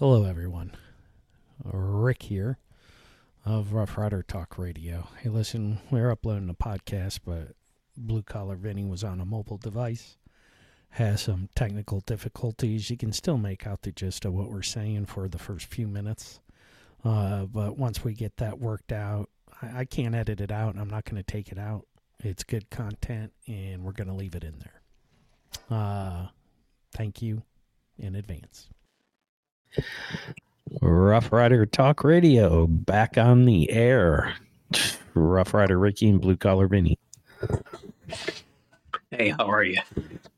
Hello, everyone. Rick here of Rough Rider Talk Radio. Hey, listen, we're uploading a podcast, but Blue Collar Vinny was on a mobile device, has some technical difficulties. You can still make out the gist of what we're saying for the first few minutes. Uh, but once we get that worked out, I, I can't edit it out. I'm not going to take it out. It's good content, and we're going to leave it in there. Uh, thank you in advance. Rough Rider Talk Radio back on the air. Rough Rider Ricky and Blue Collar Vinny. Hey, how are you?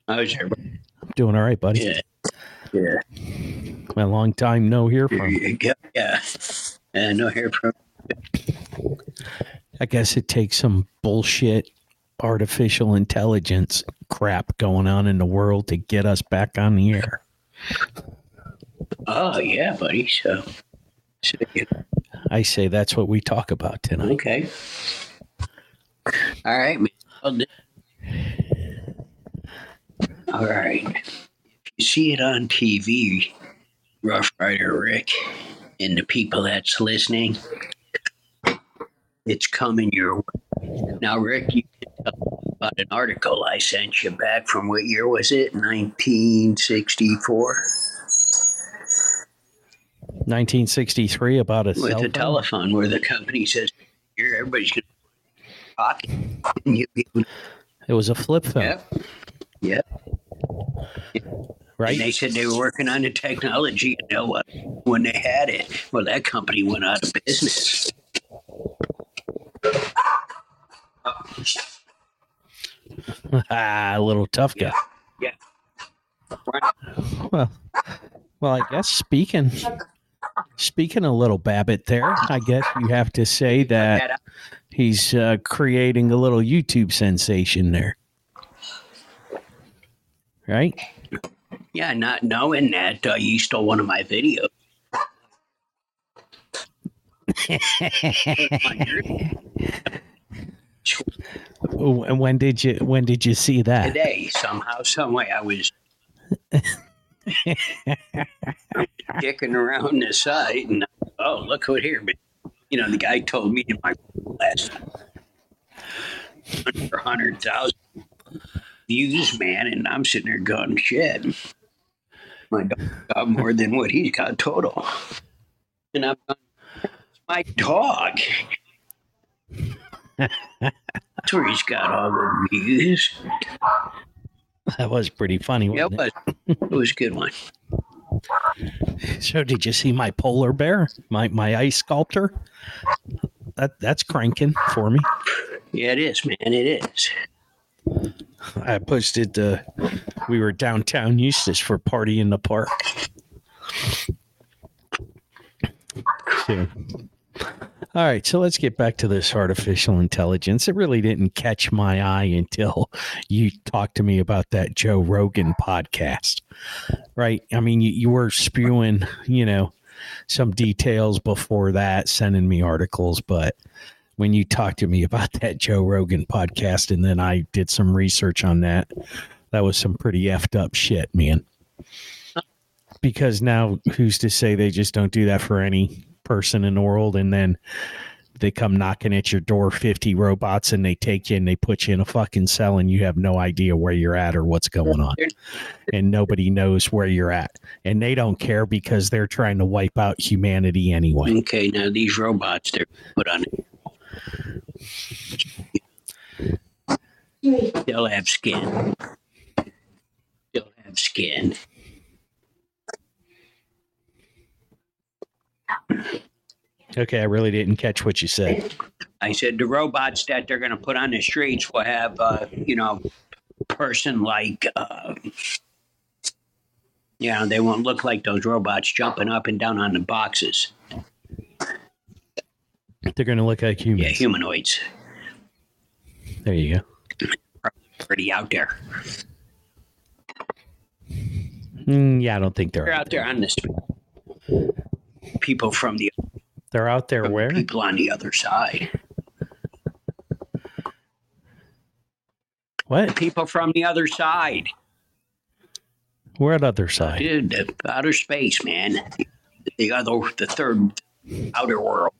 How's everybody? Doing all right, buddy. Yeah. Yeah. A long time no hear Here from. Yeah. And no hair from. I guess it takes some bullshit artificial intelligence crap going on in the world to get us back on the air. Oh, yeah, buddy. So, so you- I say that's what we talk about tonight. okay. All right, man. Well, th- All right. If you see it on TV, Rough Rider Rick, and the people that's listening, it's coming your way. Now, Rick, you can tell about an article I sent you back from what year was it? 1964? 1963 about a with a telephone where the company says here everybody's going to talk and you It was a flip phone, yep. Yep. Right? and they said they were working on the technology and you know what when they had it. Well that company went out of business. Ah, a little tough guy. yeah. Well, well, I guess speaking speaking a little Babbitt there, I guess you have to say that he's uh, creating a little YouTube sensation there, right? yeah not knowing that uh, you stole one of my videos Oh, And when did you when did you see that? today somehow some way i was kicking around the site and oh look what here but you know the guy told me in my last under 100000 views man and i'm sitting there going shit my dog got more than what he's got total. And i'm "It's my dog. That's where he's got all the views That was pretty funny. yeah, Wasn't it was, it was a good one? So did you see my polar bear, my my ice sculptor? That that's cranking for me. yeah it is man it is I posted uh, we were downtown Eustis for party in the park. So- all right, so let's get back to this artificial intelligence. It really didn't catch my eye until you talked to me about that Joe Rogan podcast, right? I mean, you, you were spewing, you know, some details before that, sending me articles, but when you talked to me about that Joe Rogan podcast, and then I did some research on that, that was some pretty effed up shit, man. Because now, who's to say they just don't do that for any person in the world, and then they come knocking at your door, fifty robots, and they take you and they put you in a fucking cell, and you have no idea where you're at or what's going on, and nobody knows where you're at, and they don't care because they're trying to wipe out humanity anyway. Okay, now these robots they're put on they'll have skin. They'll have skin. Okay, I really didn't catch what you said. I said the robots that they're going to put on the streets will have, uh, you know, person like, uh, you know, they won't look like those robots jumping up and down on the boxes. They're going to look like humans. Yeah, humanoids There you go. Pretty out there. Mm, yeah, I don't think they're, They're out there on the street. People from the They're out there where? people on the other side. What? People from the other side. We're at other side. Dude, outer space, man. the other, the third outer world.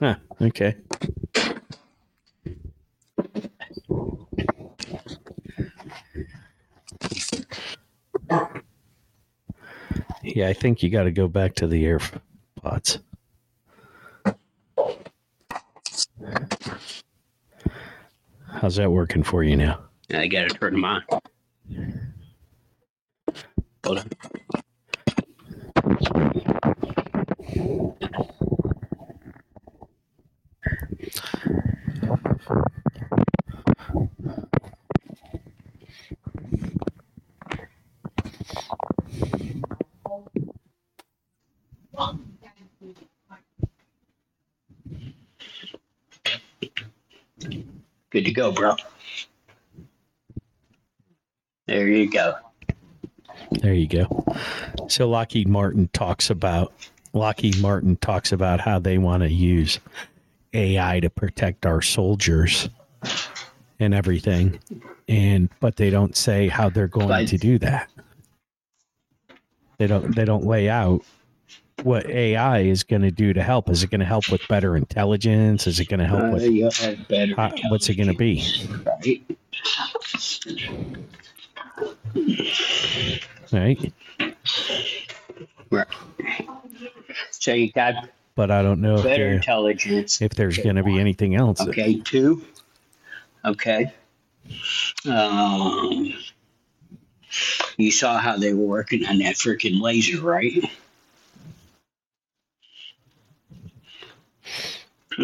Huh, okay. Yeah, I think you got to go back to the AirPods. How's that working for you now? I got to turn them on. Go, bro. There you go. There you go. So Lockheed Martin talks about Lockheed Martin talks about how they want to use AI to protect our soldiers and everything. And but they don't say how they're going Right. to do that. They don't they don't lay out what AI is going to do to help. Is it going to help with better intelligence? Is it going to help Uh, with better. how, what's it going to be? Right. Right? So you got But I don't know if better there, intelligence. if there's going to be anything else. Okay, two. Okay. Um, you saw how they were working on that freaking laser, right?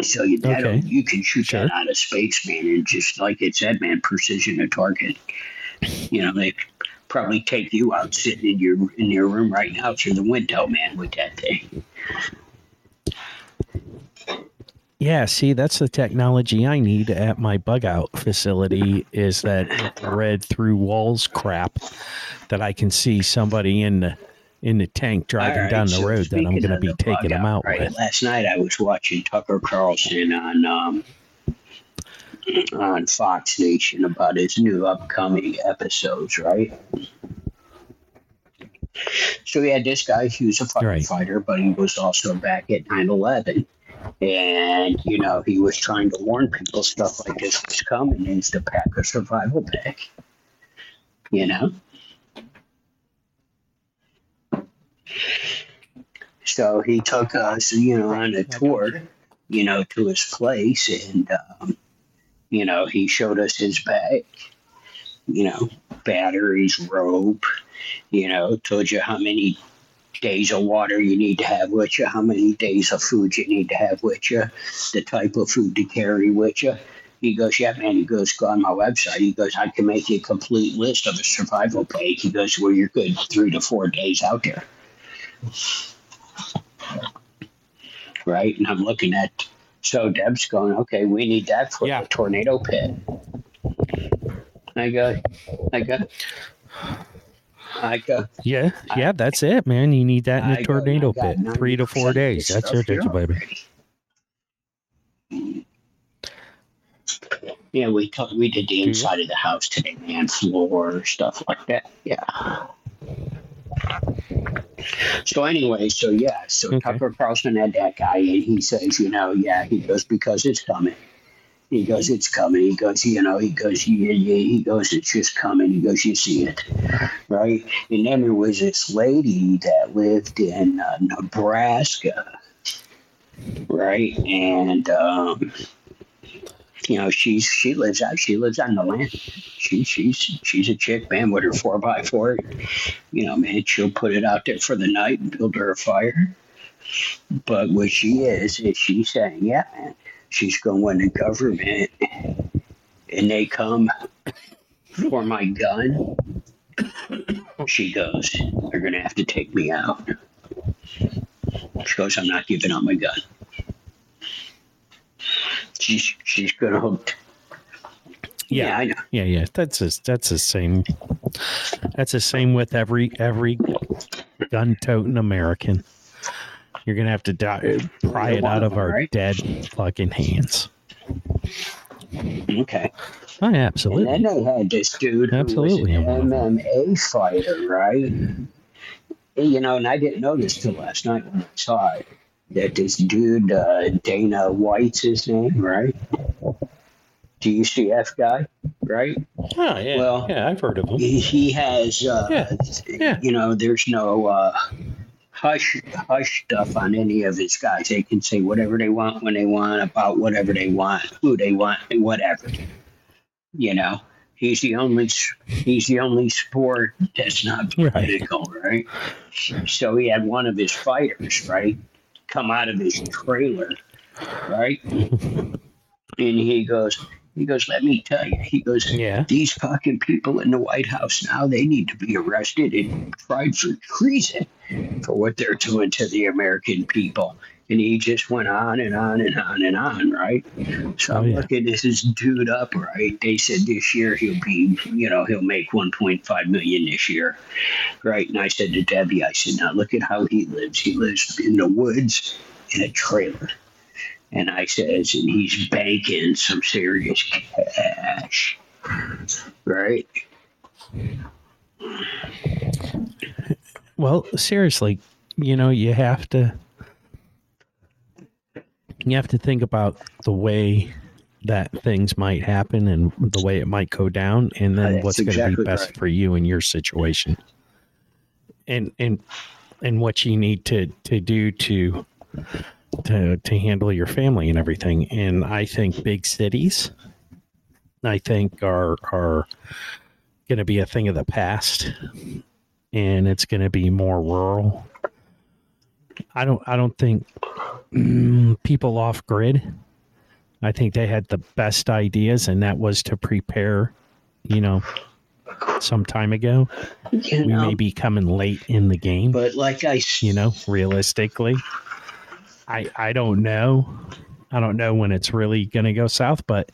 So you that Okay. you can shoot Sure. that out of space, man, and just like it said, man, precision to target. You know, they probably take you out sitting in your in your room right now through the window, man, with that thing. Yeah, see, that's the technology I need at my bug out facility is that red through walls crap that I can see somebody in the in the tank driving right, down the so road that I'm going to be taking them out right, with. Last night I was watching Tucker Carlson on um, on Fox Nation about his new upcoming episodes, right? So he had this guy, he was a Right. firefighter, but he was also back at 9 11. And, you know, he was trying to warn people stuff like this was coming. And it's the pack a survival pack. You know? So he took us, you know, on a tour, you know, to his place, and um, you know, he showed us his bag, you know, batteries, rope, you know, told you how many days of water you need to have with you, how many days of food you need to have with you, the type of food to carry with you. He goes, yeah, man. He goes, go on my website. He goes, I can make you a complete list of a survival pack. He goes, where you're good three to four days out there. Right? And I'm looking at, so Deb's going, okay, we need that for Yeah. the tornado pit. I go, I go, I go, Yeah, yeah, that's it, man. You need that in I a go, tornado I got pit. Three to four days. That's your ticket, baby. Yeah, we took, we did the inside of the house today, man, floor stuff like that. Yeah. So anyway, so yeah, so Okay. Tucker Carlson had that guy, and he says, you know, yeah, he goes because it's coming. He goes, it's coming. He goes, you know, he goes, yeah, yeah. He goes, it's just coming. He goes, you see it, right? And then there was this lady that lived in uh, Nebraska, right? And um, you know, she's she lives out. She lives on the land. She she's she's a chick, man, with her four by four. You know, man, she'll put it out there for the night and build her a fire. But what she is is she's saying, yeah, man, she's going to government, and they come for my gun. She goes, they're gonna have to take me out. She goes, I'm not giving up my gun. She's she's gonna hook. Yeah. Yeah, yeah. That's a, that's the same. That's the same with every every gun toting American. You're gonna have to die, pry it out of our Right. dead fucking hands. Okay. Oh, And absolutely. then they had this dude who Absolutely, I'm was an MMA fighter, right? You know, and I didn't know this till last night when I saw it. That this dude, uh, Dana White's his name, right? DCF guy, right? Oh, yeah. Well- yeah, I've heard of him. He, he has, uh, Yeah, yeah. you know, there's no uh, hush hush stuff on any of his guys. They can say whatever they want when they want about whatever they want, who they want, whatever. You know, he's the only he's the only sport that's not Right. political, right? So he had one of his fighters, right, come out of his trailer, right, and he goes. He goes, let me tell you. He goes, Yeah. these fucking people in the White House now, they need to be arrested and tried for treason for what they're doing to the American people. And he just went on and on and on and on, right? So Oh, I'm yeah. looking this is dude up, right? They said this year he'll be, you know, he'll make 1.5 million this year, right? And I said to Debbie, I said, now look at how he lives. He lives in the woods in a trailer. And I says, and he's banking some serious cash, right? Well, seriously, you know, you have to you have to think about the way that things might happen and the way it might go down and then That's what's going to be best right. for you in your situation. And and and what you need to to do to to to handle your family and everything. And I think big cities I think are are going to be a thing of the past and it's going to be more rural. I don't I don't think Mm, people off grid. I think they had the best ideas and that was to prepare, you know, some time ago. You We know, may be coming late in the game, but like I, you know, realistically. I I don't know. I don't know when it's really going to go south, but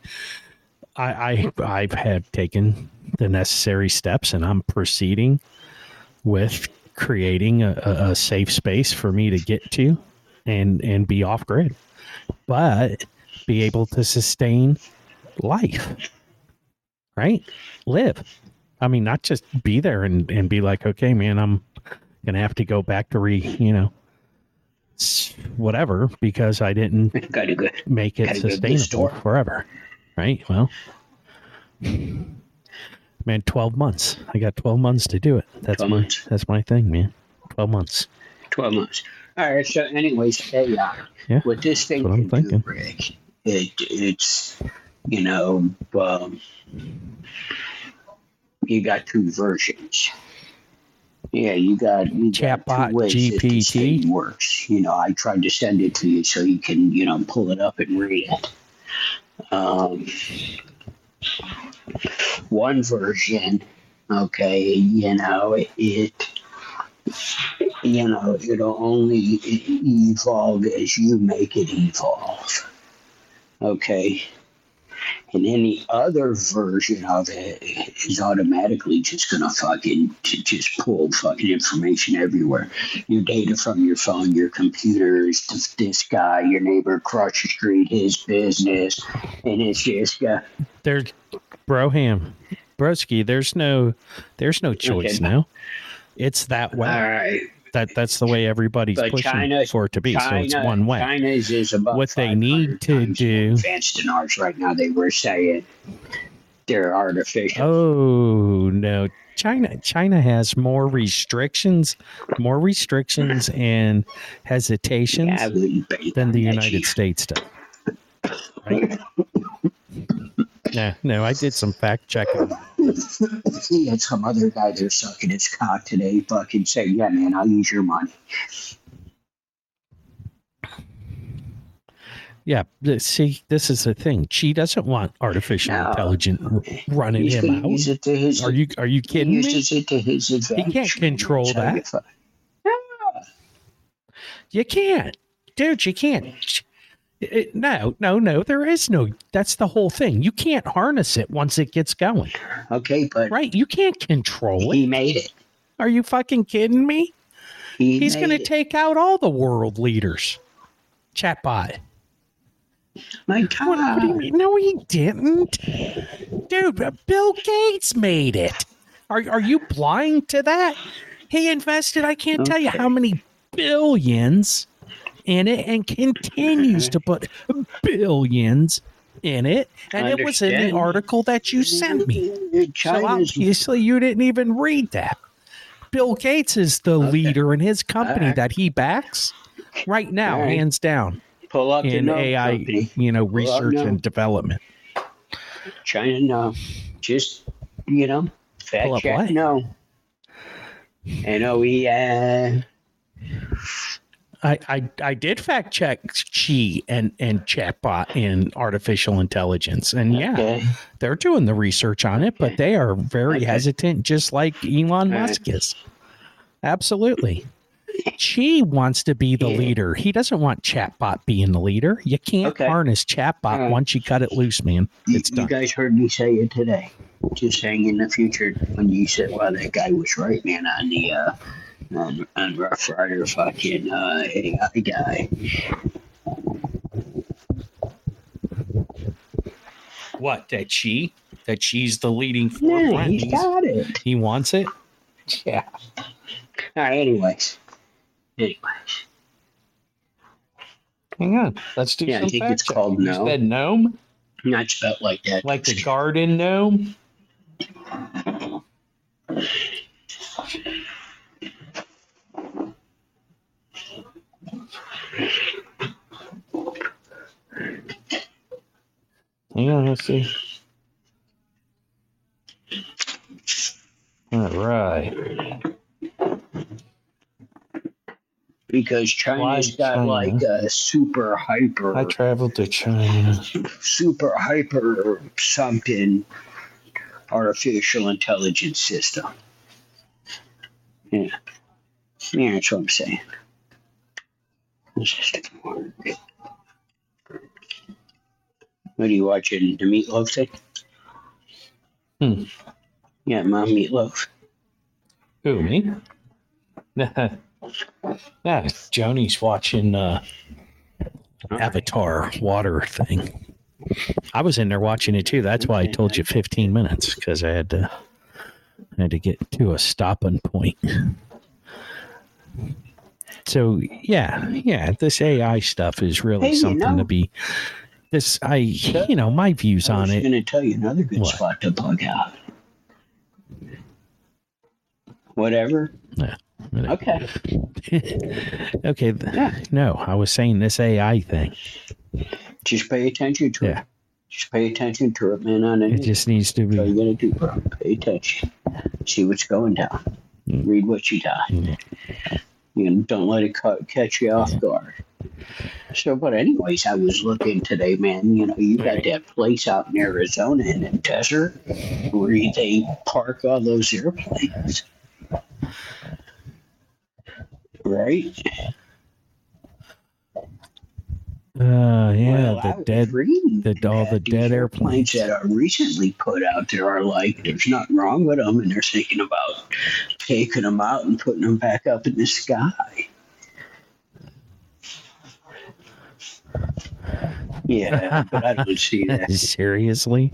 I I I've have taken the necessary steps and I'm proceeding with creating a, a safe space for me to get to and and be off grid, but be able to sustain life, right? Live. I mean, not just be there and, and be like, okay, man, I'm gonna have to go back to re, you know, whatever because I didn't go. make it Gotta go to the sustainable forever. Right? Well, man, 12 months. I got 12 months to do it. That's my months. that's my thing, man. 12 months. 12 months. All right. So, anyways, AI. Yeah, What this thing what I'm can thinking. do, Rick, it, it's, you know, um, you got two versions. Yeah, you got, you got Chatbot, two ways that this GPT. works. You know, I tried to send it to you so you can, you know, pull it up and read it. Um, one version, okay, you know, it, you know, it'll only evolve as you make it evolve. Okay. And any other version of it is automatically just gonna fucking j- just pull fucking information everywhere. Your data from your phone, your computers, th- this guy, your neighbor across the street, his business, and it's just uh, There's Broham. Broski, there's no there's no choice Okay. now. It's that way. all right. That that's the way everybody's But pushing China- for it to be. so it's one way. China's is about What they need to do- advanced than ours right now. They were saying they're artificial. Oh no. China China has more restrictions, more restrictions and hesitations Yeah, I wouldn't bank than the United States does. Right? yeah, no, I did some fact checking. He had some other guy there sucking his cock today, fucking saying, "Yeah, man, I'll use your money." Yeah, see, this is the thing. She doesn't want artificial No. intelligence running He's him out. use it to his. Are you are you he kidding me? uses it to his advantage. can't control That's how you that. fu- You can't, dude. You can't. It- no, no, no. There is no. That's the whole thing. You can't harness it once it gets going, Okay, but right? You can't control it. he made it. Are you fucking kidding me? He He's going to take out all the world leaders. Chatbot. My What, what do you God. mean? No, he didn't. Dude, uh, Bill Gates made it. Are, are you blind to that? He invested, I can't tell you how many billions in it and continues to put billions in it. And it was in the article that you sent me. So obviously you didn't even read that. Bill Gates is the Okay. leader in his company Alright. that he backs right now, Alright. hands down, pull up in AI, company. you know, research and development. China, no. Just, you know, fact check, what? no. I know we, uh, I, I, I did fact check Chi and, and chatbot in artificial intelligence. And yeah, okay. they're doing the research on it, but they are very Okay. hesitant, just like Elon All right. Musk is. Absolutely. Chi wants to be the Yeah. leader. He doesn't want chatbot being the leader. You can't Okay. harness chatbot right. once you cut it loose, man. You, It's you guys heard me say it today. Just saying in the future when you said, "Well, that guy was right, man," on the uh, on, on Rough Rider, fucking uh, AI guy. What? That she That she's the leading Yeah, forefront. he's He's- got it. he wants it. Yeah. All right. Anyways. Anyways. Hang on. Let's do Yeah, I think it's checking. called You said gnome? Not spelled like that. Like the garden gnome? Hang on, let's see. All right. because China's Why got China? like a super hyper, I traveled to China. super hyper something artificial intelligence system. Yeah. Yeah, that's what I'm saying. It's just What are you watching? The meatloaf thing? Hmm. Yeah, mom meatloaf. Who, me? yeah, Joni's watching uh, Avatar water thing. I was in there watching it too. That's why I told you 15 minutes because I had to I had to get to a stopping point. So yeah, yeah, this AI stuff is really Hey, you something know- to be. This I, you know, my views on it. going to tell you another good What? spot to bug out. Whatever. Yeah. Okay. okay, Yeah. no, I was saying this AI thing. Just pay attention to Yeah. it. Just pay attention to it, man. On It it. just needs to That's all be. you gotta do, bro. Pay attention. See what's going down. Mm. Read what you got. Yeah. You know, don't let it ca- catch you off guard. So, but anyways, I was looking today, man. You know, you got that place out in Arizona in the desert where they park all those airplanes, right? Uh, yeah, Well, the was dead. the- all the dead airplanes. that are recently put out there are like there's nothing wrong with them, and they're thinking about taking them out and putting them back up in the sky. Yeah, but I don't see that. Seriously.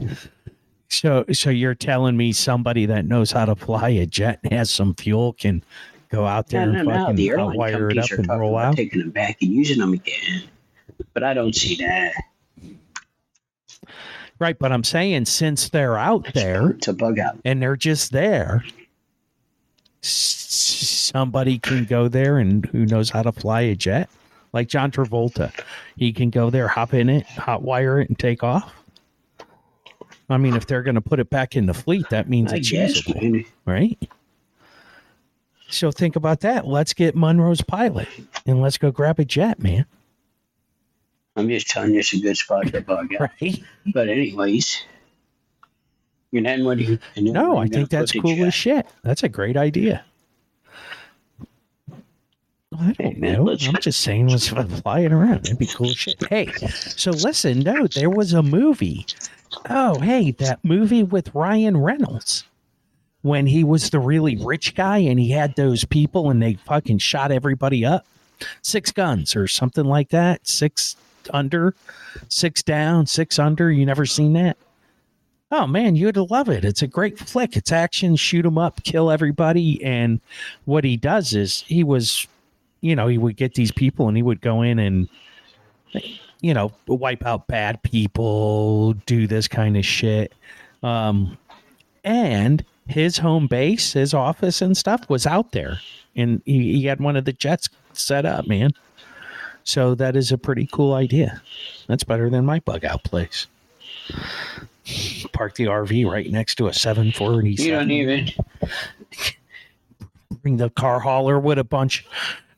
So, so you're telling me somebody that knows how to fly a jet and has some fuel can go out there No, no, and no. fucking The uh, airline wire it up and roll out? taking them back and using them again, but I don't see that. Right, but I'm saying since they're out there It's a bug out. and they're just there, somebody can go there and who knows how to fly a jet, like John Travolta. He can go there, hop in it, hot wire it, and take off. I mean, if they're going to put it back in the fleet, that means I it's guess, usable, man. right? So think about that. Let's get Monroe's pilot and let's go grab a jet, man. I'm just telling you, it's a good spot to bug out. Right? But anyways, and then what do you? No, I think that's cool as shit. That's a great idea. I don't man, know. I'm just saying, let's fly it around. It'd be cool as shit. Hey, so listen, no, there was a movie. Oh, hey, that movie with Ryan Reynolds when he was the really rich guy and he had those people and they fucking shot everybody up. Six guns or something like that. Six under, six down, six under. You never seen that? Oh man, you'd love it. It's a great flick. It's action, shoot 'em up, kill everybody. And what he does is he was, you know, he would get these people and he would go in and, you know, wipe out bad people, do this kind of shit. Um, and his home base, his office and stuff was out there, and he, he had one of the jets set up, man. So that is a pretty cool idea. That's better than my bug out place. Park the RV right next to a 747. You don't even. bring the car hauler with a bunch.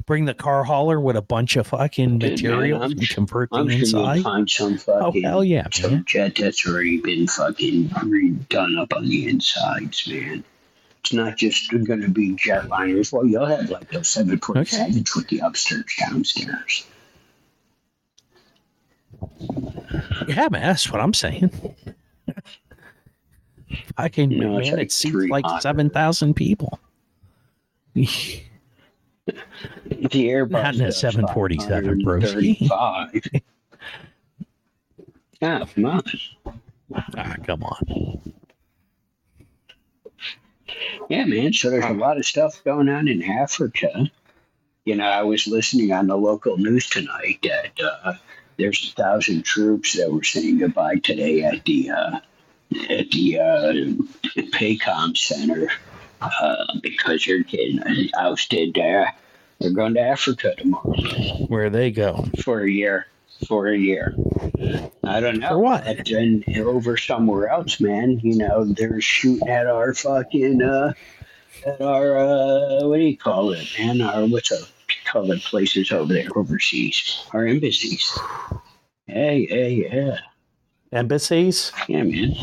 Bring the car hauler with a bunch of fucking Dude, materials man, and convert them sure inside. find some Oh fucking hell yeah, man! jet that's already been fucking redone up on the insides, man. It's not just going to be jetliners. Well, you'll have like those 747s with the upstairs, downstairs. Yeah, man, that's what I'm saying. Fucking No, it's man, it seats like seven thousand people. The Airbus Not in a 747, broski. 535. Ah, come on. ah, come on. Yeah, man. So there's a lot of stuff going on in Africa. You know, I was listening on the local news tonight that uh, there's a thousand troops that were saying goodbye today at the uh, at the uh, Paycom Center uh, because they're getting ousted there. They're going to Africa tomorrow Where they go? for a year. For a year. I don't know. For what? Then over somewhere else, man, you know, they're shooting at our fucking, uh, at our, uh, what do you call it, man? Our, what's our call it places over there overseas? Our embassies. Hey, hey, yeah. Embassies? Yeah, man.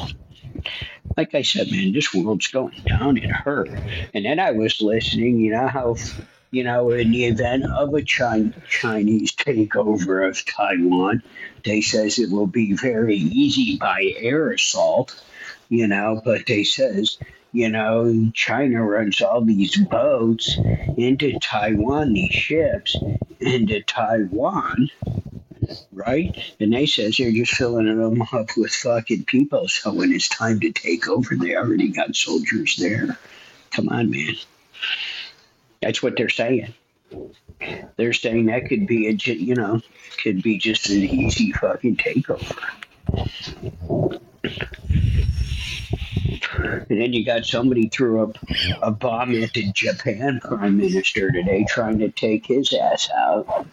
Like I said, man, this world's going down in her. And then I was listening, you know, how, you know, in the event of a Chin- Chinese takeover of Taiwan, they says it will be very easy by air assault, you know, but they says, you know, China runs all these boats into Taiwan, these ships into Taiwan, right? And they says they're just filling them up with fucking people. So when it's time to take over, they already got soldiers there. Come on, man. That's what they're saying. They're saying that could be a, you know, could be just an easy fucking takeover. And then you got somebody threw up a bomb at the Japan prime minister today, trying to take his ass out.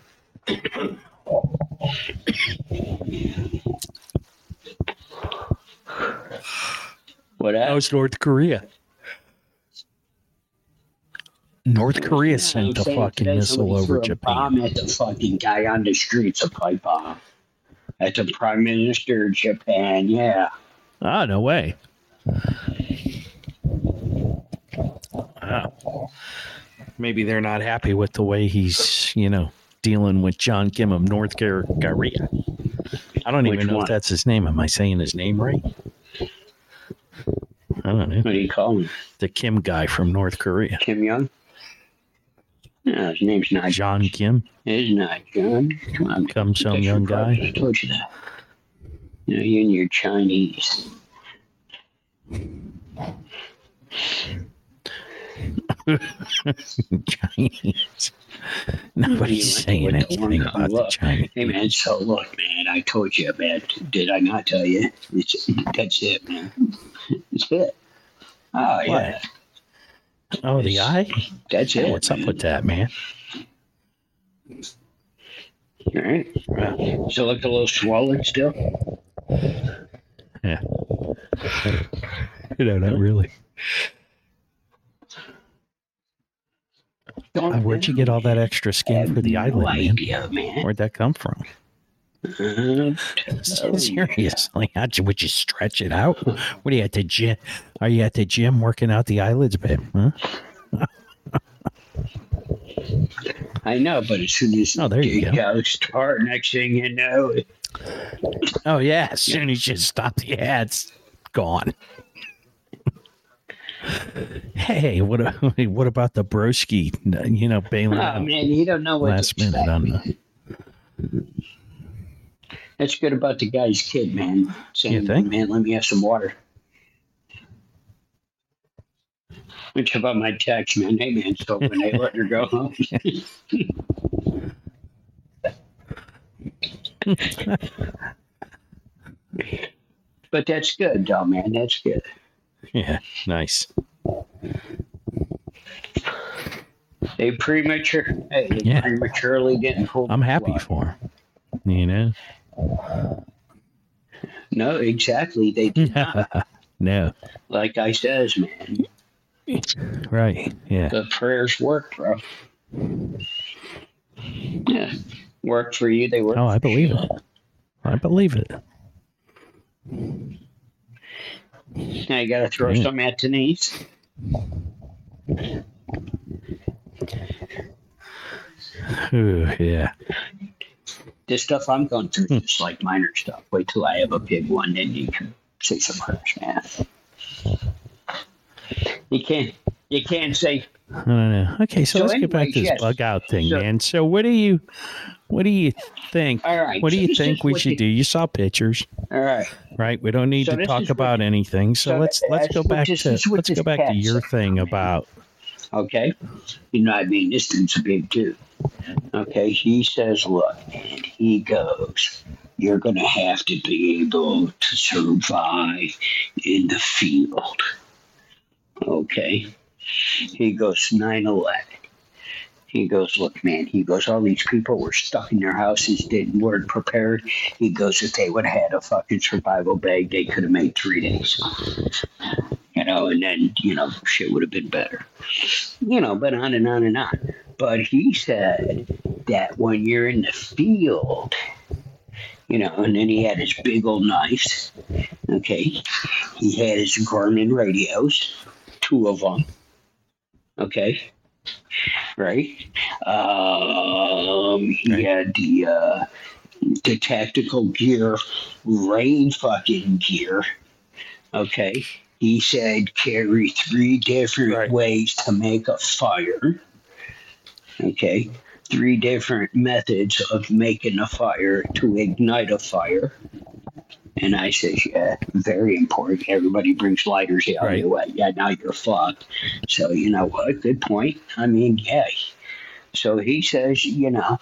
What That else? was North Korea. North Korea I'm sent a fucking missile over Japan. Bomb at the fucking guy on the streets, a pipe bomb. At the prime minister of Japan, yeah. Ah, no way. Wow. Maybe they're not happy with the way he's, you know, dealing with John Kim of North Korea. I don't even Which know one? if that's his name. Am I saying his name right? I don't know. What do you call him? The Kim guy from North Korea. Kim Young? No, his name's not. John Kim, His not John. Come on, come some young guy. I told you that. You know, you and your Chinese. Chinese. Nobody's saying anything about the. Chinese. Hey man, so look, man, I told you, man. Did I not tell you? It's, that's it, man. It's it. Oh yeah, Oh, the eye? that's it. what's up with that, man? All right. So look a little swollen still. Yeah. You know, not really. Don't Uh, where'd you get all that extra skin for the no eyelid, man? idea, man. Where'd that come from? Uh, Seriously, how'd you, would you stretch it out? What are you at the gym? Are you at the gym working out the eyelids, babe? Huh? I know, but as soon as Oh, there you it go. goes start, next thing you know, Oh yeah, as soon as you stop the ads, gone. hey, what what about the broski? You know, bailing oh man, you don't know what last minute on the. That's good about the guy's kid, man. Saying, You think? man, let me have some water. Which about my text, man? Hey, man, so when they let her go home. but that's good, though, man. That's good. Yeah, nice. They premature. Hey, they Yeah. prematurely getting pulled. I'm happy What? for him. You know? No, exactly. They did not. no. Like I says, man, Right. Yeah. the prayers work, bro. Yeah, work for you. They work. Oh, I believe it. I believe it. Now you got to throw Yeah. some at Denise. Ooh, yeah. This stuff I'm going through Hmm. is just like minor stuff. Wait till I have a big one, then you can say some harsh math. You can't. You can't say I don't know. Okay, so, So let's get back to this yes. bug out thing, So- man. So what do you what do you think? All right. What do so you think we should do? You saw pictures, All right. right? We don't need So to talk is what- about anything. So, so let's let's go back this to let's go back to your thing about Okay. You know, I mean, this dude's a big dude. Okay. He says, look, and he goes, you're going to have to be able to survive in the field. Okay. He goes, 9 11. He goes, look, man. He goes, all these people were stuck in their houses, didn't weren't prepared. He goes, if they would have had a fucking survival bag, they could have made three days. You know, and then you know shit would have been better. You know, but on and on and on. But he said that when you're in the field, you know, and then he had his big old knives. Okay, he had his Garmin radios, two of them. Okay, right. Um, he Right. had the uh, the tactical gear, rain fucking gear. Okay, he said carry three different Right. ways to make a fire. Okay, three different methods of making a fire to ignite a fire. And I says, yeah, very important. Everybody brings lighters. Yeah, Right. yeah, now you're fucked. So you know what? Good point. I mean, yeah. So he says, you know,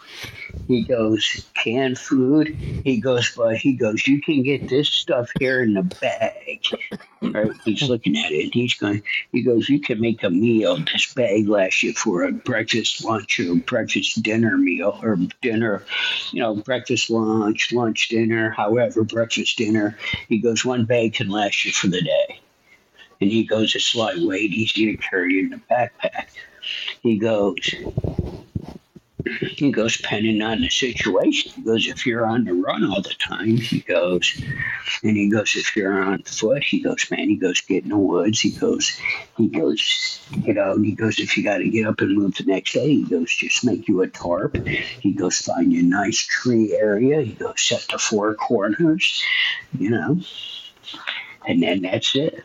he goes canned food. He goes, but he goes, you can get this stuff here in the bag. Right? He's looking at it. He's going. He goes, you can make a meal. This bag lasts you for a breakfast, lunch, or breakfast dinner meal, or dinner, you know, breakfast, lunch, lunch, dinner, however, breakfast, dinner. He goes, one bag can last you for the day. And he goes, it's lightweight, easy to carry in the backpack. He goes, he goes, depending on the situation. He goes, if you're on the run all the time, he goes, and he goes, if you're on foot, he goes, man, he goes, get in the woods. He goes, he goes, you know, he goes, if you got to get up and move the next day, he goes, just make you a tarp. He goes, find you a nice tree area. He goes, set the four corners, you know, and then that's it.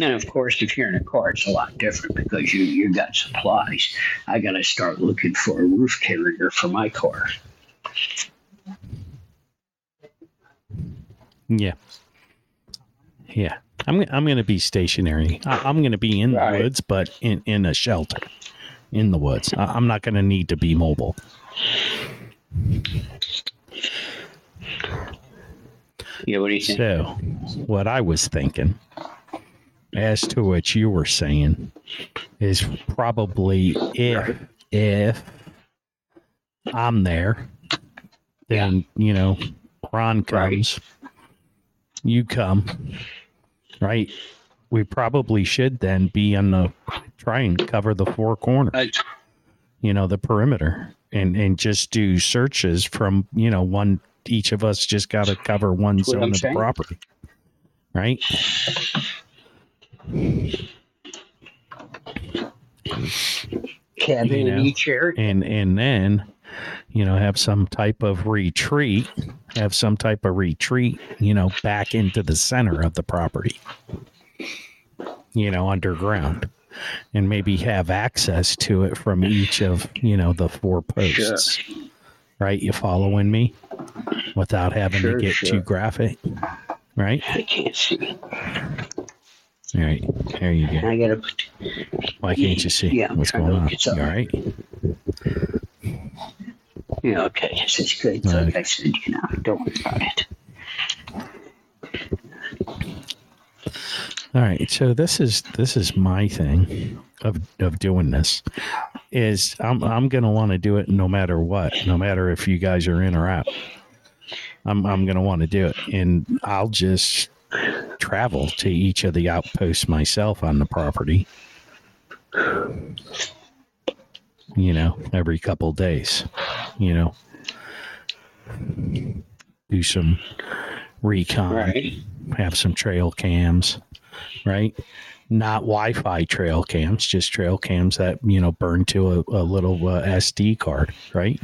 And of course, if you're in a car, it's a lot different because you you got supplies. I got to start looking for a roof carrier for my car. Yeah. Yeah. I'm I'm going to be stationary. I, I'm going to be in the Right. woods, but in in a shelter, in the woods. I, I'm not going to need to be mobile. Yeah, what do you think? So, what I was thinking, as to what you were saying, is probably if if I'm there, then you know, Ron Right. comes, you come, right? We probably should then be on the try and cover the four corners, Uh, you know, the perimeter, and and just do searches from you know one. Each of us just got to cover one That's zone of the property, right? Cabin you know, in each area. and and then you know have some type of retreat have some type of retreat you know back into the center of the property you know underground and maybe have access to it from each of you know the four posts right? You following me without having Sure, to get sure. too graphic, right? I can't see. All right, there you go. I gotta put. Why can't you see Yeah, I'm what's going on? look it. You all right? Yeah, okay, this is good. All right. I said, you know, don't worry about it. All right, so this is this is my thing of of doing this is I'm I'm gonna want to do it no matter what, no matter if you guys are in or out. I'm I'm gonna want to do it, and I'll just travel to each of the outposts myself on the property. You know, every couple days. You know, do some recon Right. have some trail cams, right? Not Wi-Fi trail cams, just trail cams that you know burn to a, a little uh, SD card, right?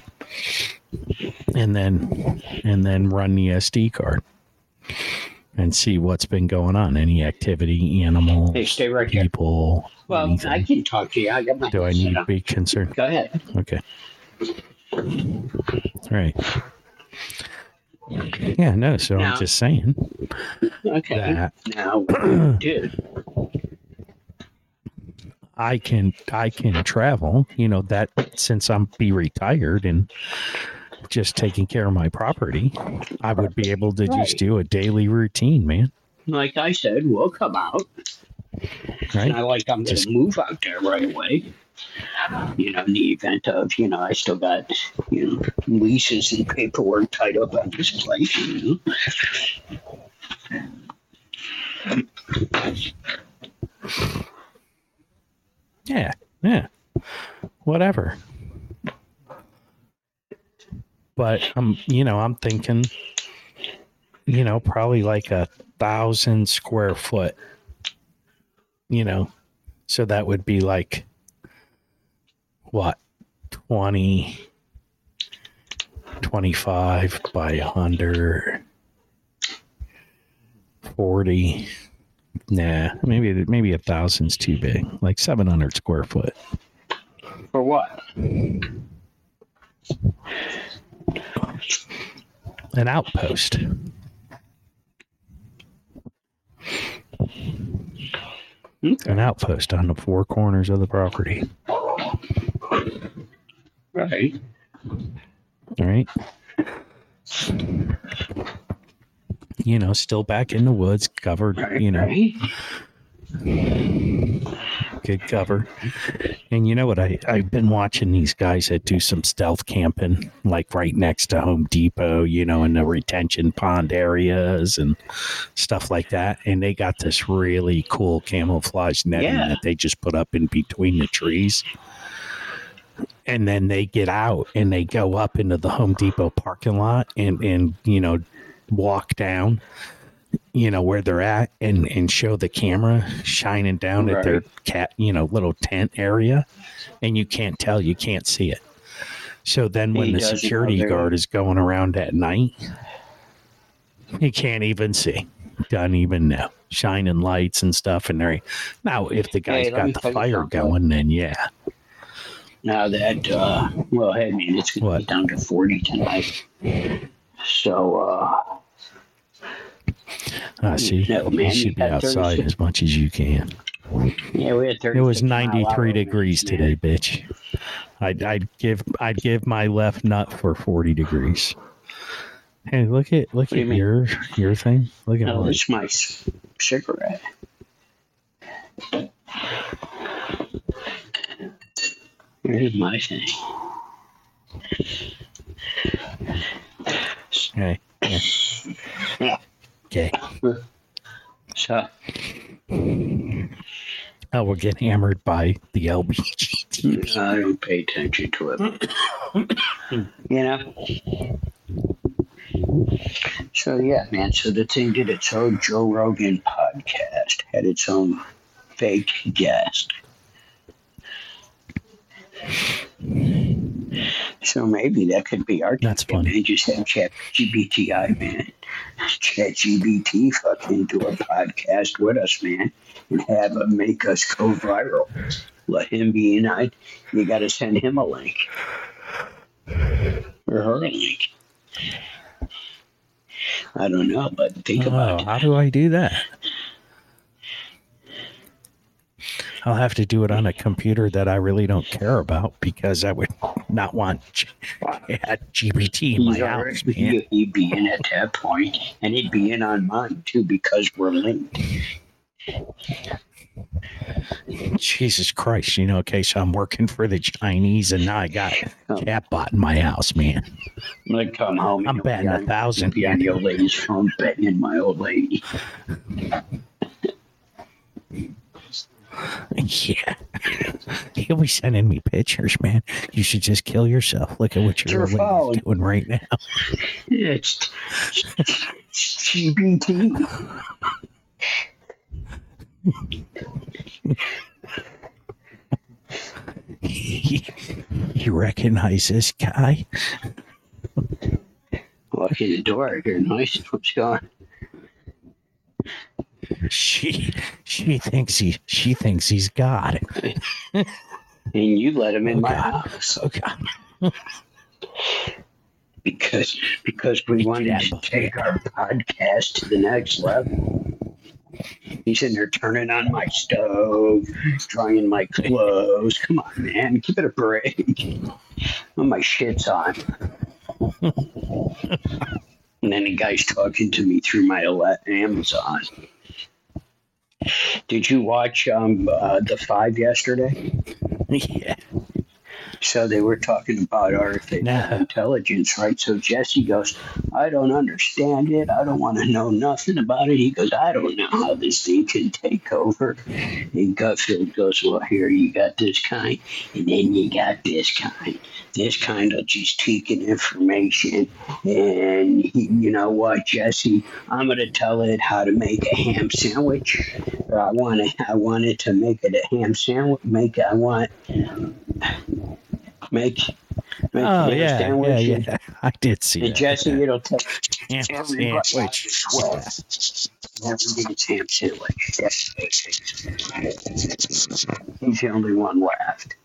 And then and then run the SD card and see what's been going on. Any activity, animals, Hey, stay right here. people. Well, anything. I can talk to you. I got my Do I need to be concerned? Go ahead. Okay. All right. Yeah, no. So Now- I'm just saying Okay. that Now, dude, I can I can travel, you know, that since I'm be retired and just taking care of my property, I would be able to just do a daily routine, man. like I said, we'll come out. Right? Not like I'm going to move out there right away. You know, in the event of, you know, I still got, you know, leases and paperwork tied up on this place, you know. Yeah, yeah. Whatever. But I'm you know, I'm thinking you know, probably like a thousand square foot. You know. So that would be like what 20 25 by 100 40 nah maybe maybe a thousand's too big like 700 square foot For what? An outpost Okay. an outpost on the four corners of the property Right. all right you know still back in the woods covered Right. you know Right. Good cover. And you know what? I, I've been watching these guys that do some stealth camping, like right next to Home Depot, you know, in the retention pond areas and stuff like that. And they got this really cool camouflage netting Yeah. that they just put up in between the trees. And then they get out and they go up into the Home Depot parking lot and, and you know, walk down you know where they're at and and show the camera shining down at their cat you know little tent area and you can't tell you can't see it. So then when He the security guard is going around at night he can't even see. Doesn't even know. Shining lights and stuff and they're now if the guy's Hey, got the fire going then yeah. Now that, uh, well, hey, man, it's going to What? be down to 40 tonight. So, uh, uh, see No, man, you should be outside 36 as much as you can yeah, we had 30. It was 93 degrees today, bitch. I'd, I'd give I'd give my left nut for 40 degrees. Hey, look at look do you at mean? your your thing. Look at mine. it's my cigarette. Here's my thing. Okay. Yeah. Yeah. Okay. So, Oh, we'll get hammered by the LBG. I don't pay attention to it. you know? So, yeah, man. So the thing did its own Joe Rogan podcast, had its own fake guest. So maybe that could be our That's funny. Man. Just have Chat GBTI, man. Chat GBT fucking do a podcast with us, man, and have him make us go viral. Let him be united. You got to send him a link. or her link. I don't know, but think Oh, about it. how do I do that? I'll have to do it on a computer that I really don't care about because I would not want G- GPT in my He's house, man. he- He'd be in at that point, and he'd be in on mine too because we're linked. Jesus Christ, you know, okay, so I'm working for the Chinese and now I got a chatbot in my house, man. I'm gonna come home. I'm betting a thousand. Be on the old lady's phone betting in my old lady. Yeah. He'll be sending me pictures, man. You should just kill yourself. Look at what Your you're doing right now. It's GBT. you recognize this guy? Walk in the door. I hear noise. What's going? She she thinks he she thinks he's God. And you let him in oh, my Okay. house Oh God. because because we wanted to take our podcast to the next level. He's in there turning on my stove, drying my clothes. Come on, man, give it a break. Well, my shit's on. and then the guy's talking to me through my Amazon. Did you watch um, uh, the five yesterday? Yeah. So they were talking about artificial No. intelligence, right? So Jesse goes, I don't understand it. I don't want to know nothing about it. He goes, I don't know how this thing can take over. And Gutfield goes, Well, here you got this kind, and then you got this kind. This kind of just taking information. And he, you know what, Jesse? I'm going to tell it how to make a ham sandwich. Or I want it, I want it to make it a ham sandwich. Make I want make make Oh yeah, sandwich. yeah, yeah. I did see And that. Jesse, it'll take Ham sandwich. Everybody's ham sandwich. He's the only one left.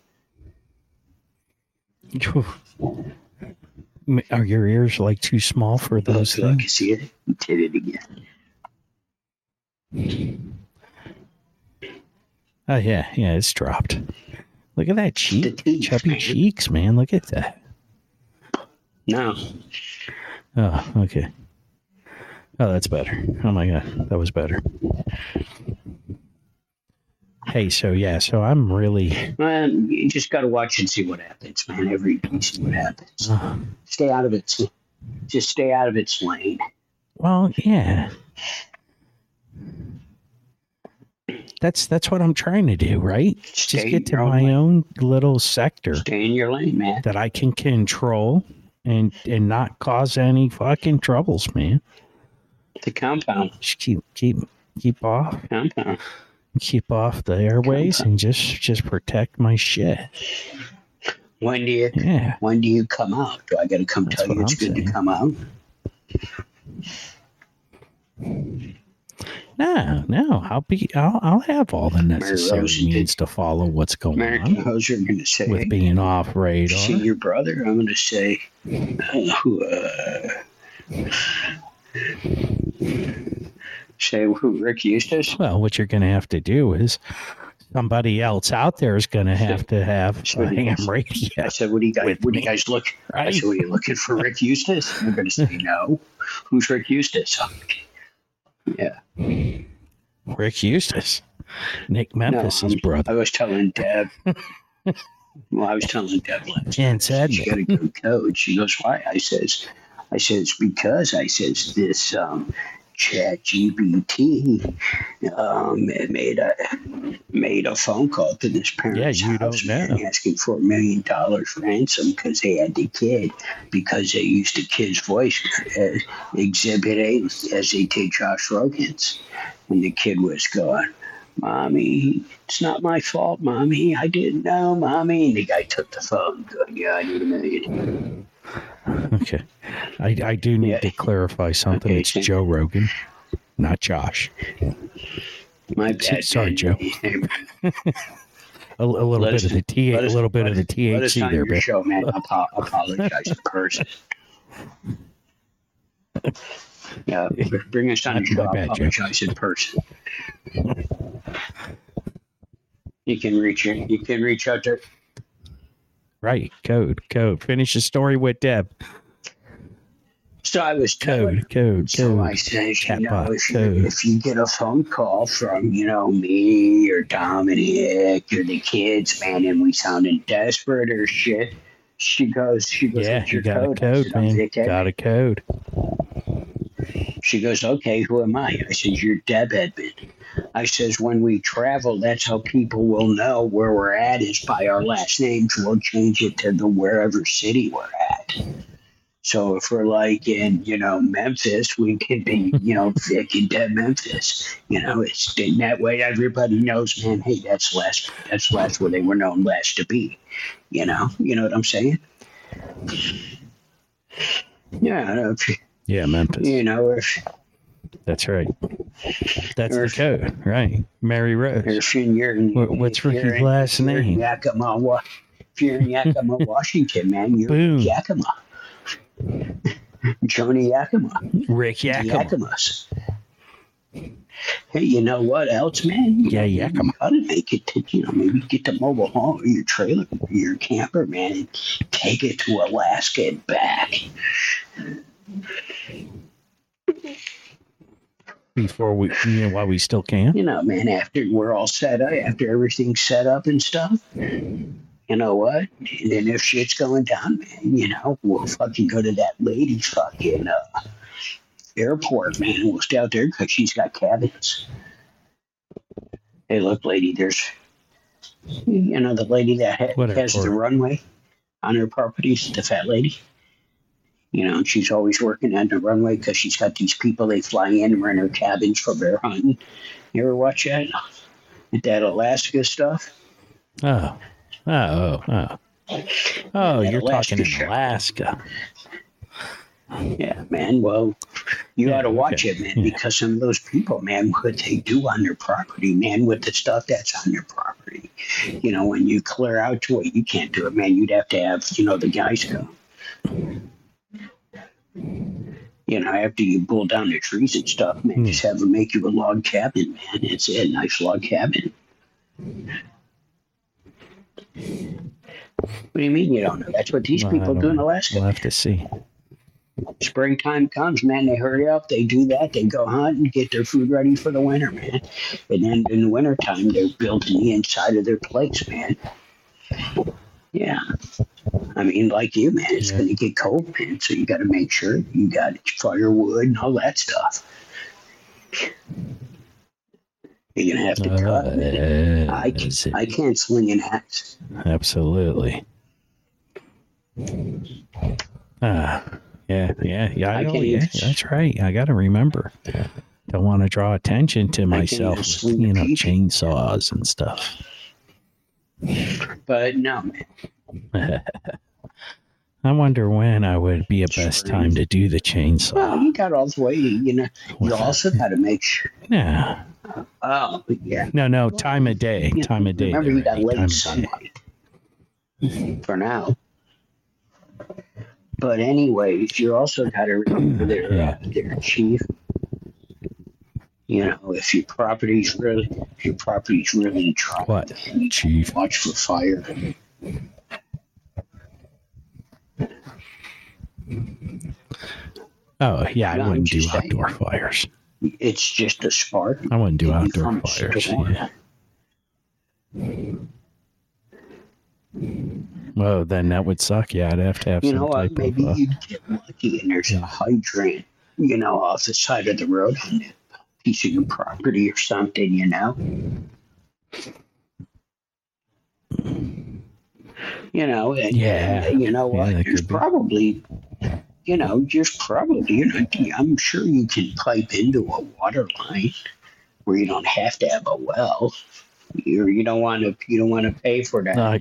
Are your ears like too small for those look, things? you see it? He did it again. Oh yeah, yeah, it's dropped. Look at that cheek, teeth, chubby man. cheeks, man. Look at that. No. Oh, okay. Oh, that's better. Oh my god, that was better. Hey, so yeah, so I'm really. Well, you just got to watch and see what happens, man. Every day, see what happens. Uh, Stay out of its. Just stay out of its lane. well, yeah. That's that's what I'm trying to do, right? Stay Just get to my lane. own little sector Stay in your lane, man. that I can control and and not cause any fucking troubles, man. The compound. Just keep keep keep off Compound. Keep off the airways and just just protect my shit. When do you Yeah. when do you come out? Do I got to come That's tell you it's I'm good saying. to come out? No, no. I'll be I'll I'll have all the necessary Rose means to follow what's going American on Hoser going to say, with being off radar. see your brother? I'm going to say, uh, who, uh, say who, Rick Eustace? Well, what you're going to have to do is somebody else out there is going to have to have a ham radio, I said, what do you guys, what do you guys look? I right? said, what are you looking for, Rick Eustace? And they're going to say, no. Who's Rick Eustace? Yeah. Rick Eustace, Nick No, Memphis's I'm- brother. I was telling Deb. well, I was telling Deb last Jen said she got a good coach. She goes, why? I says, I says because I says this um, Chat GBT um, made a made a phone call to this parent's Yeah, house man, asking for a million dollars ransom because they had the kid because they used the kid's voice as Exhibit A as they did Josh Rogan's when the kid was gone. Mommy, it's not my fault, mommy. I didn't know, mommy. And the guy took the phone, going, "Yeah, I need a million. Okay, I I do need Yeah. to clarify something. Okay, it's Joe Rogan, not Josh. My bad. Sorry. Joe. a, a little Let bit us- of the T, a us- little bit of the us- us THC there, show, man. Apo- apologize in person. Yeah, bring us on show. bad, apologize in person. You can reach you can reach out to Right, code, code. Finish the story with Deb. so I was telling Code, code, So I said, you know, if you, if you get a phone call from, you know, me or Dominic or the kids, man, and we sounding desperate or shit, she goes, she goes, Yeah, "What's you got a code?" I code, said, man. Ed." Got a code. She goes, okay, who am I? I said, you're Deb Edmond. I says, when we travel, that's how people will know where we're at is by our last names. We'll change it to the wherever city we're at. So if we're like in, you know, Memphis, we could be, you know, Vic and Deb Memphis. You know, it's in that way everybody knows, man, hey, that's last that's last where they were known last to be. You know, you know what I'm saying? Yeah, if, Yeah, Memphis. you know, if That's right. That's the code, right? Mary Rose. You're What- what's you're Ricky's in- last you're name? Yakima, Wa- if you're in Yakima, Washington, man, you're Boom. Yakima. Joni Yakima. Rick Yakima. Yakimas. Hey, you know what else, man? Yeah, You Yakima. gotta make it to, you know, maybe get the mobile home or your trailer or your camper, man, and take it to Alaska and back. Before we, you know, while we still can. You know, man, after we're all set up, after everything's set up and stuff, you know what? And then if shit's going down, man, you know, we'll fucking go to that lady fucking uh, airport, man, we'll stay out there because she's got cabins. Hey, look, lady, there's, you know, the lady that ha- has the runway on her properties, the fat lady. You know, she's always working on the runway because she's got these people they fly in and rent her cabins for bear hunting. You ever watch that? That Alaska stuff? Oh, oh, oh, oh. Oh, you're Alaska talking in. Alaska. Yeah, man. Well, you Yeah, ought to watch okay. it, man, Yeah. because some of those people, man, what they do on their property, man, with the stuff that's on their property. You know, when you clear out to it, you can't do it, man. You'd have to have, you know, the guys go. You know, after you pull down the trees and stuff, man, Hmm. just have them make you a log cabin, man. It's a nice log cabin. What do you mean you don't know? That's what these Well, people don't in. Alaska We'll have to see. springtime comes, man, they hurry up, they do that, they go hunt and get their food ready for the winter, man. And then in the wintertime, they're building the inside of their place, man. Yeah. I mean, like you, man, it's Yeah. going to get cold, man. So you got to make sure you got firewood and all that stuff. You're going to have to cut. Uh, I, it- I can't swing an axe. Absolutely. Ah, yeah, yeah, yeah. I I know, yeah, that's right. I got to remember. Don't want to draw attention to myself with, you know, chainsaws and stuff. But no, man. I wonder when I would be a best time to do the chainsaw. Well, you got all the way, you know. You also got to make sure. Yeah. Oh, yeah. No, no, time of day. Yeah, Time of day. Remember, you got late sunlight for now. But anyways, you also got to remember their Yeah. uh, their chief. You know, if your property's really if your property's really dry, What? Chief. watch for fire. Oh, yeah, I No, wouldn't do saying. outdoor fires. It's just a spark. I wouldn't do outdoor fires. Yeah. Well, then that would suck. Yeah, I'd have to have You some know what? Maybe of. Uh, you'd get lucky and there's a hydrant, you know, off the side of the road that piece of your property or something, you know? You know, and, Yeah. and you know what? Yeah, there's probably, you know, there's probably, you know, I'm sure you can pipe into a water line where you don't have to have a well. You you don't want to you don't want to pay for that. uh,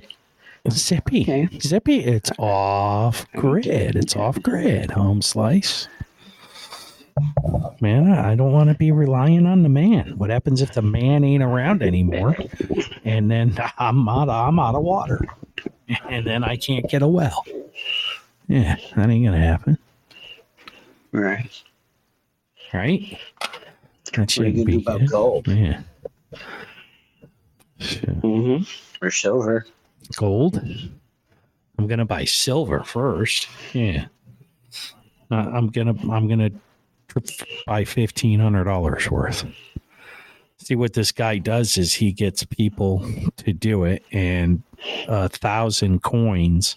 Zippy. Okay. Zippy, it's off grid. It's off grid. Home slice. Man, I don't want to be relying on the man. What happens if the man ain't around anymore? And then I'm out, I'm out of water. And then I can't get a well. Yeah, that ain't gonna happen. Right. Right? That What are shouldn't you gonna be do about gold? Yeah. So, Mm-hmm. Or silver. gold. I'm gonna buy silver first. Yeah. Uh, I'm gonna I'm gonna buy fifteen hundred dollars worth. See what this guy does is he gets people to do it, and a thousand coins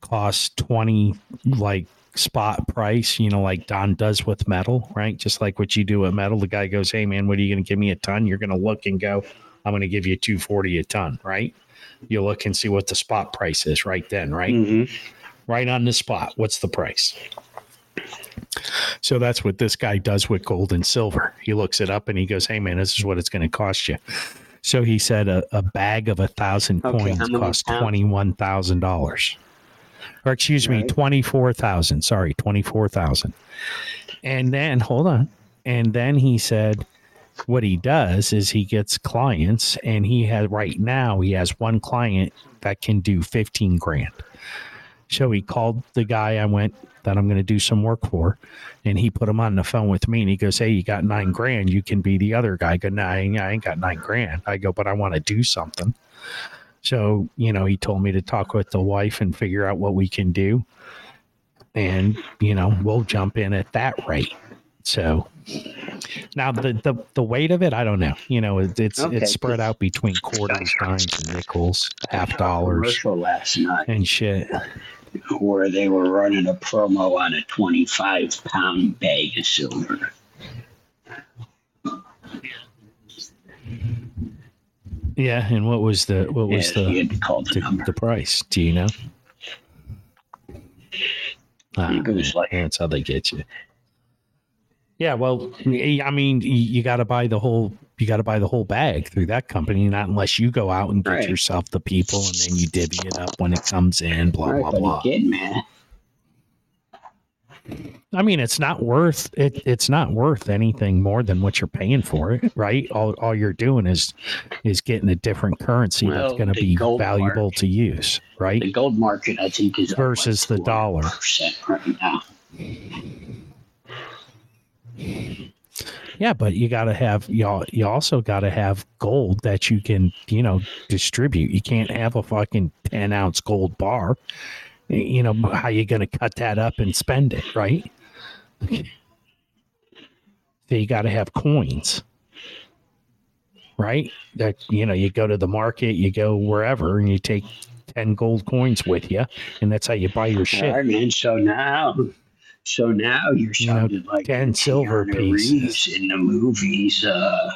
costs twenty like spot price. You know, like Don does with metal, right? Just like what you do with metal. The guy goes, "Hey man, what are you gonna give me a ton?" You're gonna look and go, "I'm gonna give you two forty a ton," right? you look and see what the spot price is right then, right? Mm-hmm. Right on the spot. What's the price? So that's what this guy does with gold and silver. He looks it up and he goes, Hey man, this is what it's going to cost you. So he said a, a bag of a thousand coins many costs twenty one thousand dollars. Or excuse me, Right. twenty four thousand. Sorry, twenty four thousand. And then hold on. And then he said what he does is he gets clients and he has right now he has one client that can do 15 grand so he called the guy i went that i'm going to do some work for and he put him on the phone with me and he goes hey you got nine grand you can be the other guy I go no I ain't, I ain't got nine grand i go but i want to do something so you know he told me to talk with the wife and figure out what we can do and you know we'll jump in at that rate so now the, the the weight of it, I don't know. You know, it, it's Okay. it's spread out between quarters, dimes, and nickels, half dollars, last night and shit. Where they were running a promo on a 25 pound bag of silver. Yeah, and what was the what was yeah, the the, the, the price? Do you know? Ah, it was like that's how they get you. Yeah, well, I mean, you got to buy the whole you got to buy the whole bag through that company, not unless you go out and get Right. yourself the people and then you divvy it up when it comes in. Blah right, blah blah. again, man. I mean, it's not worth it. It's not worth anything more than what you're paying for it, right? All, all you're doing is is getting a different currency that's going to be valuable mark. to use, right? The gold market, I think, is Versus like the dollar. right now. Yeah, but you got to have you all, you also got to have gold that you can you know distribute. You can't have a fucking ten ounce gold bar. You know how you going to cut that up and spend it, right? So you got to have coins, right? That you know you go to the market, you go wherever, and you take ten gold coins with you, and that's how you buy your shit. right, man. So now, so now you're You know, sounding like Dan silver pieces. Reeves in the movies. Uh,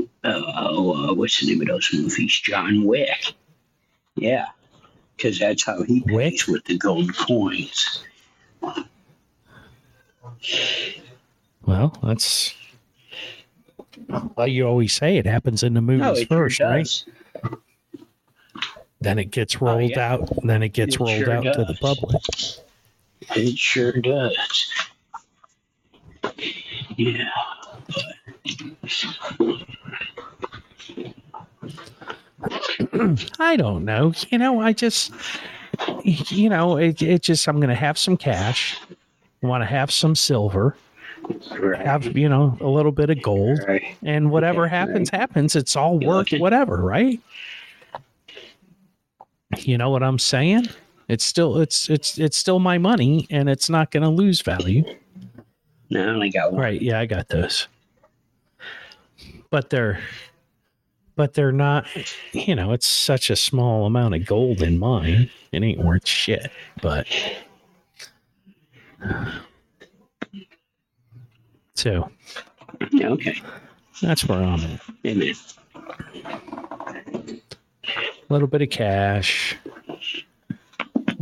uh, oh, uh, what's the name of those movies? John Wick. Yeah, because that's how he Wick? pays with the gold coins. Well, that's well, you always say it happens in the movies No, first, sure right? Then it gets rolled Oh, yeah. out, then it gets It rolled sure out to the public. It sure does. Yeah. I don't know. You know, I just you know, it, it just I'm gonna have some cash. I want to have some silver, Right. have you know a little bit of gold, right. and whatever happens, happens. It's all worth whatever, right? You know what I'm saying? It's still it's it's it's still my money, and it's not going to lose value. No, I only got one. Right? Yeah, I got those, but they're but they're not. You know, it's such a small amount of gold in mine. It ain't worth shit. But so Yeah, okay. that's where I'm at. Amen. A little bit of cash,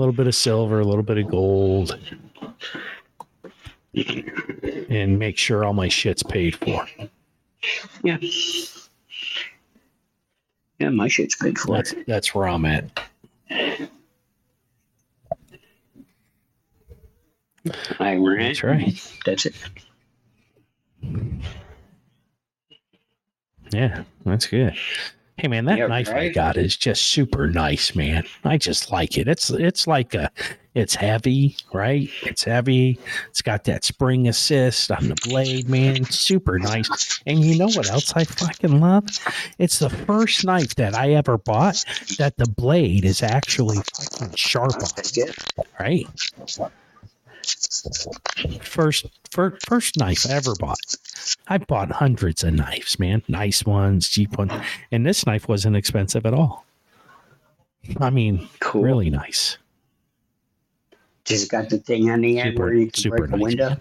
little bit of silver, a little bit of gold, and make sure all my shit's paid for. Yeah. Yeah, my shit's paid for. That's that's where I'm at. I ran. That's right. That's it. Yeah, that's good. Hey man, that Yeah, knife I right? got is just super nice, man. I just like it. It's it's like a it's heavy, right? It's heavy. It's got that spring assist on the blade, man. Super nice. And you know what else I fucking love? It's the first knife that I ever bought that the blade is actually fucking sharp on, right? First, first, first knife I ever bought. I bought hundreds of knives, man. Nice ones, cheap ones, and this knife wasn't expensive at all. I mean, Cool. really nice. Just got the thing on the end Super- where you can super break the nice, window. man.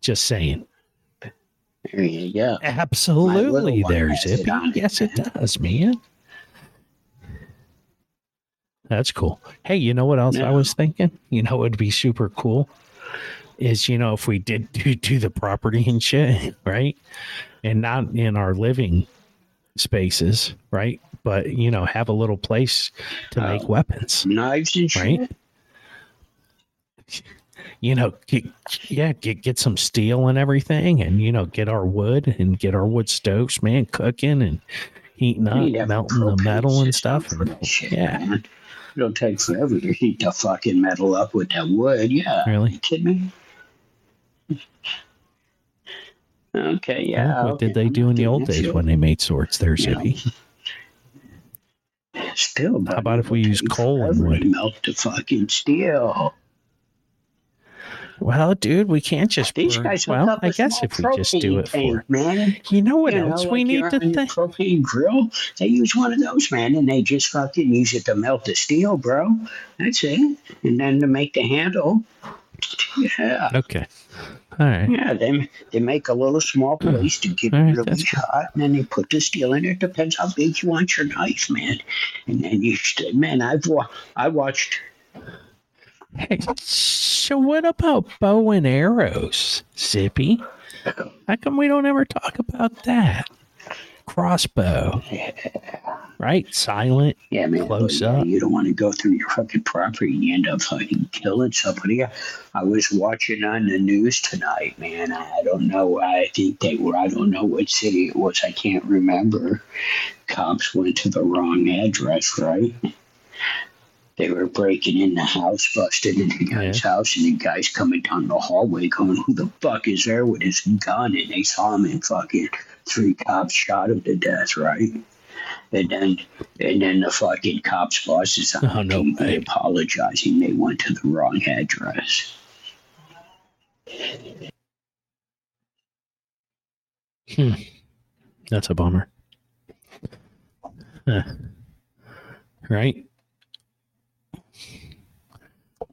Just saying. There you go. Absolutely, one there, Zippy. it. Yes, it does, man. That's cool. Hey, you know what else I was thinking? You know, what would be super cool is you know if we did do, do the property and shit, right, and not in our living spaces, right, but you know have a little place to uh, make Oh. weapons, Knives and shit. right? You know, get, yeah, get get some steel and everything, and you know, get our wood and get our wood stoves, man, cooking and heating up, You'd have a melting the metal and stuff. and- shit, yeah. man. It'll take forever to heat the fucking metal up with that wood. Yeah. Really? You kidding me? Okay, yeah. Yeah, what okay, did they I'm do in the old days when they made swords there, Yeah. Zippy? Still, how about if we use coal and wood? to Melt the fucking steel. Well, dude, we can't just These burn- guys Well, I guess if we just do it tank, for man. you know what You know, else we like need to think? propane grill. They use one of those, man, and they just fucking use it to melt the steel, bro. That's it. And then to make the handle. Yeah. Okay, all right. Yeah, they they make a little small hmm. place to get right, really hot, and then they put the steel in. It depends how big you want your knife, man. And then you, man, I've wa- I watched. Hey, so what about bow and arrows, Zippy? How come we don't ever talk about that? Crossbow, right? Silent. Yeah, man. Close yeah, up. You don't want to go through your fucking property and you end up fucking killing somebody. I, was watching on the news tonight, man. I, I don't know. I think they were. I don't know what city it was. I can't remember. Cops went to the wrong address, right? They were breaking in the house, busted in the guy's house, and the guy's coming down the hallway going, Who the fuck is there with his gun? And they saw him and fucking three cops shot him to death, right? And then and then the fucking cops bosses on Oh, no way. apologizing they went to the wrong address. Hmm. That's a bummer. Huh. Right?